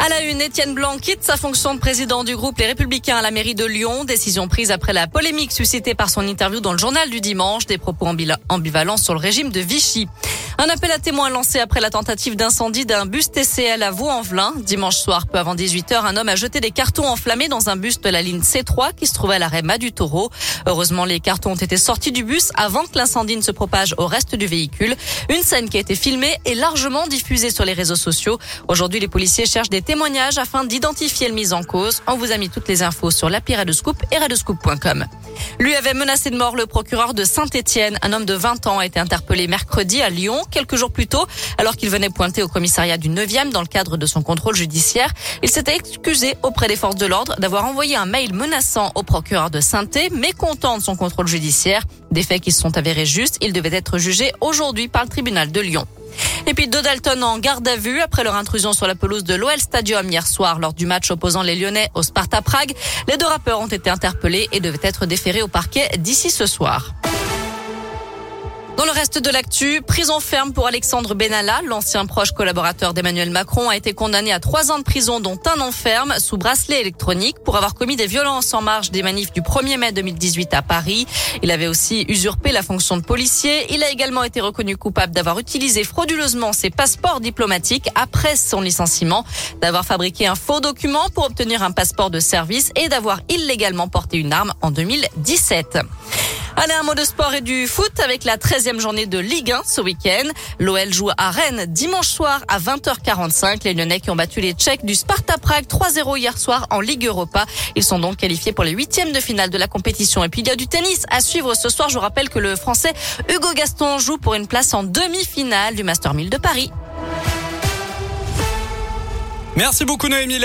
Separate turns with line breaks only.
À la une, Étienne Blanc quitte sa fonction de président du groupe Les Républicains à la mairie de Lyon. Décision prise après la polémique suscitée par son interview dans le journal du dimanche, des propos ambivalents sur le régime de Vichy. Un appel à témoins lancé après la tentative d'incendie d'un bus TCL à Vaux-en-Velin. Dimanche soir, peu avant 18h, un homme a jeté des cartons enflammés dans un bus de la ligne C3 qui se trouvait à l'arrêt Mas du Taureau. Heureusement, les cartons ont été sortis du bus avant que l'incendie ne se propage au reste du véhicule. Une scène qui a été filmée et largement diffusée sur les réseaux sociaux. Aujourd'hui, les policiers cherchent des témoignages afin d'identifier le mis en cause. On vous a mis toutes les infos sur l'appli Scoop et radescoop.com. Lui avait menacé de mort le procureur de Saint-Étienne. Un homme de 20 ans a été interpellé mercredi à Lyon, quelques jours plus tôt, alors qu'il venait pointer au commissariat du 9e dans le cadre de son contrôle judiciaire. Il s'était excusé auprès des forces de l'ordre d'avoir envoyé un mail menaçant au procureur de Saint-Étienne, mécontent de son contrôle judiciaire. Des faits qui se sont avérés justes. Il devait être jugé aujourd'hui par le tribunal de Lyon. Et puis deux Dalton en garde à vue après leur intrusion sur la pelouse de l'OL Stadium hier soir lors du match opposant les Lyonnais au Sparta Prague. Les deux rappeurs ont été interpellés et devaient être déférés au parquet d'ici ce soir. Dans le reste de l'actu, prison ferme pour Alexandre Benalla, l'ancien proche collaborateur d'Emmanuel Macron, a été condamné à trois ans de prison, dont un an ferme, sous bracelet électronique, pour avoir commis des violences en marge des manifs du 1er mai 2018 à Paris. Il avait aussi usurpé la fonction de policier. Il a également été reconnu coupable d'avoir utilisé frauduleusement ses passeports diplomatiques après son licenciement, d'avoir fabriqué un faux document pour obtenir un passeport de service et d'avoir illégalement porté une arme en 2017. Allez, un mot de sport et du foot avec la 13e journée de Ligue 1 ce week-end. L'OL joue à Rennes dimanche soir à 20h45. Les Lyonnais qui ont battu les Tchèques du Sparta Prague 3-0 hier soir en Ligue Europa. Ils sont donc qualifiés pour les huitièmes de finale de la compétition. Et puis il y a du tennis à suivre ce soir. Je vous rappelle que le Français Hugo Gaston joue pour une place en demi-finale du Master 1000 de Paris.
Merci beaucoup Noémie.